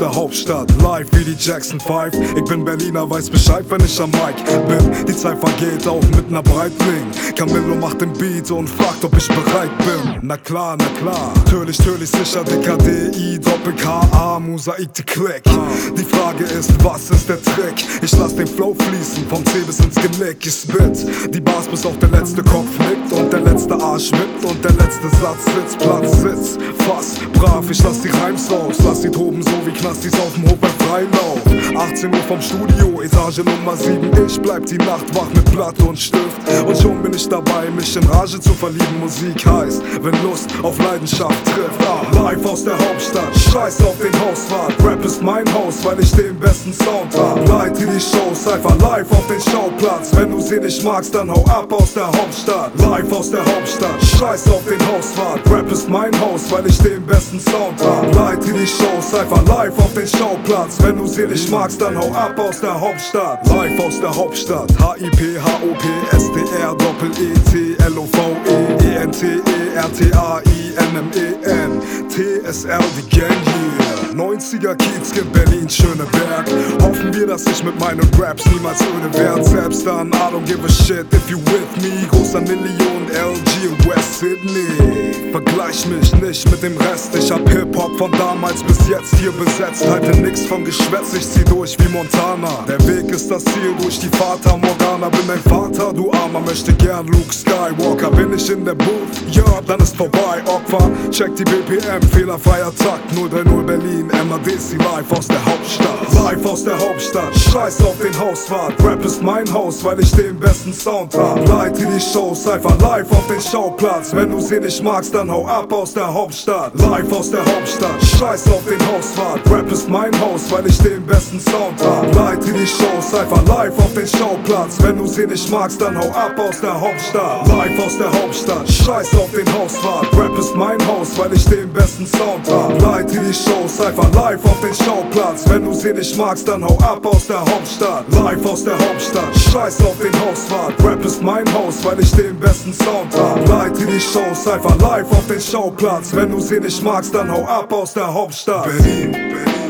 der Hauptstadt. Live wie die Jackson 5. Ich bin Berliner, weiß Bescheid, wenn ich am Mic bin. Die Zeit vergeht auch mit ner Breitling. Camillo macht den Beat und fragt, ob ich bereit bin. Na klar, na klar. Natürlich, natürlich sicher DKDI, Doppel KA, Mosaik, die Klick. Die Frage ist, was ist der Trick? Ich lass den Flow fließen, vom C bis ins Genick. Ich spit die Bars, bis auch der letzte Kopf nickt und der letzte Arsch wippt und der letzte Satz sitzt, Platz sitzt. Fass, brav, ich lass die Reims raus, lass sie toben so wie Knastis auf dem Hof bei Freilauf. 18 Uhr vom Studio, Etage Nummer 7. Ich bleib die Nacht wach mit Blatt und Stift. Und schon bin ich dabei, mich in Rage zu verlieben. Musik heißt, wenn Lust auf Leidenschaft trifft. Ah, live aus der Hauptstadt, scheiß auf den Hausrat. Rap ist mein Haus, weil ich den besten Sound hab. Leite die Show, Cypher live auf den Schauplatz. Wenn du sie nicht magst, dann hau ab aus der Hauptstadt. Live aus der Hauptstadt, scheiß auf den Hausrat. Rap ist mein Haus, weil ich den besten Sound hab. Leite die Show, Cypher live auf den Schauplatz. Wenn du sie nicht magst, dann hau ab aus der Hauptstadt. Live aus der Hauptstadt, H-I-P, H-O-P, S-T-R, Doppel-E-T, L-O-V-E, E-N-T, E-R-T-A-I-N-M-E-N, T-S-R, die Gang hier. 90er Kiez in Berlin, Schöneberg. Wir, dass ich mit meinen Raps niemals öde werd. Selbst dann, I don't give a shit if you with me. Großer Million LG in West Sydney. Vergleich mich nicht mit dem Rest. Ich hab Hip-Hop von damals bis jetzt hier besetzt. Halte nix vom Geschwätz, ich zieh durch wie Montana. Der Weg ist das Ziel durch die Vater Morgana. Bin dein Vater, du Armer, möchte gern Luke Skywalker. Bin ich in der Booth? Ja, dann ist vorbei, Opfer. Check die BPM, fehlerfreier Takt. 030 Berlin, MADC live aus der Hauptstadt. Aus der Hauptstadt, scheiß auf den Hausfahrt. Rap ist mein Haus, weil ich den besten Sound hab. Leite die Show, Cypher live auf den Schauplatz. Wenn du sie nicht magst, dann hau ab aus der Hauptstadt. Live aus der Hauptstadt, scheiß auf den Hausfahrt. Rap ist mein Haus, weil ich den besten Sound hab. Leite die Show, Cypher live auf den Schauplatz. Wenn du sie nicht magst, dann hau ab aus der Hauptstadt. Live aus der Hauptstadt, scheiß auf den Hausfahrt. Rap ist mein Haus, weil ich den besten Sound hab. Leite die Show, Cypher live auf den Schauplatz. Wenn du sie nicht magst, dann hau ab aus der Hauptstadt. Live aus der Hauptstadt, scheiß auf den Hausfahrt. Rap ist mein Haus, weil ich den besten Sound hab. Leite die Show, Cypher live auf den Schauplatz. Wenn du sie nicht magst, dann hau ab aus der Hauptstadt. Berlin, Berlin.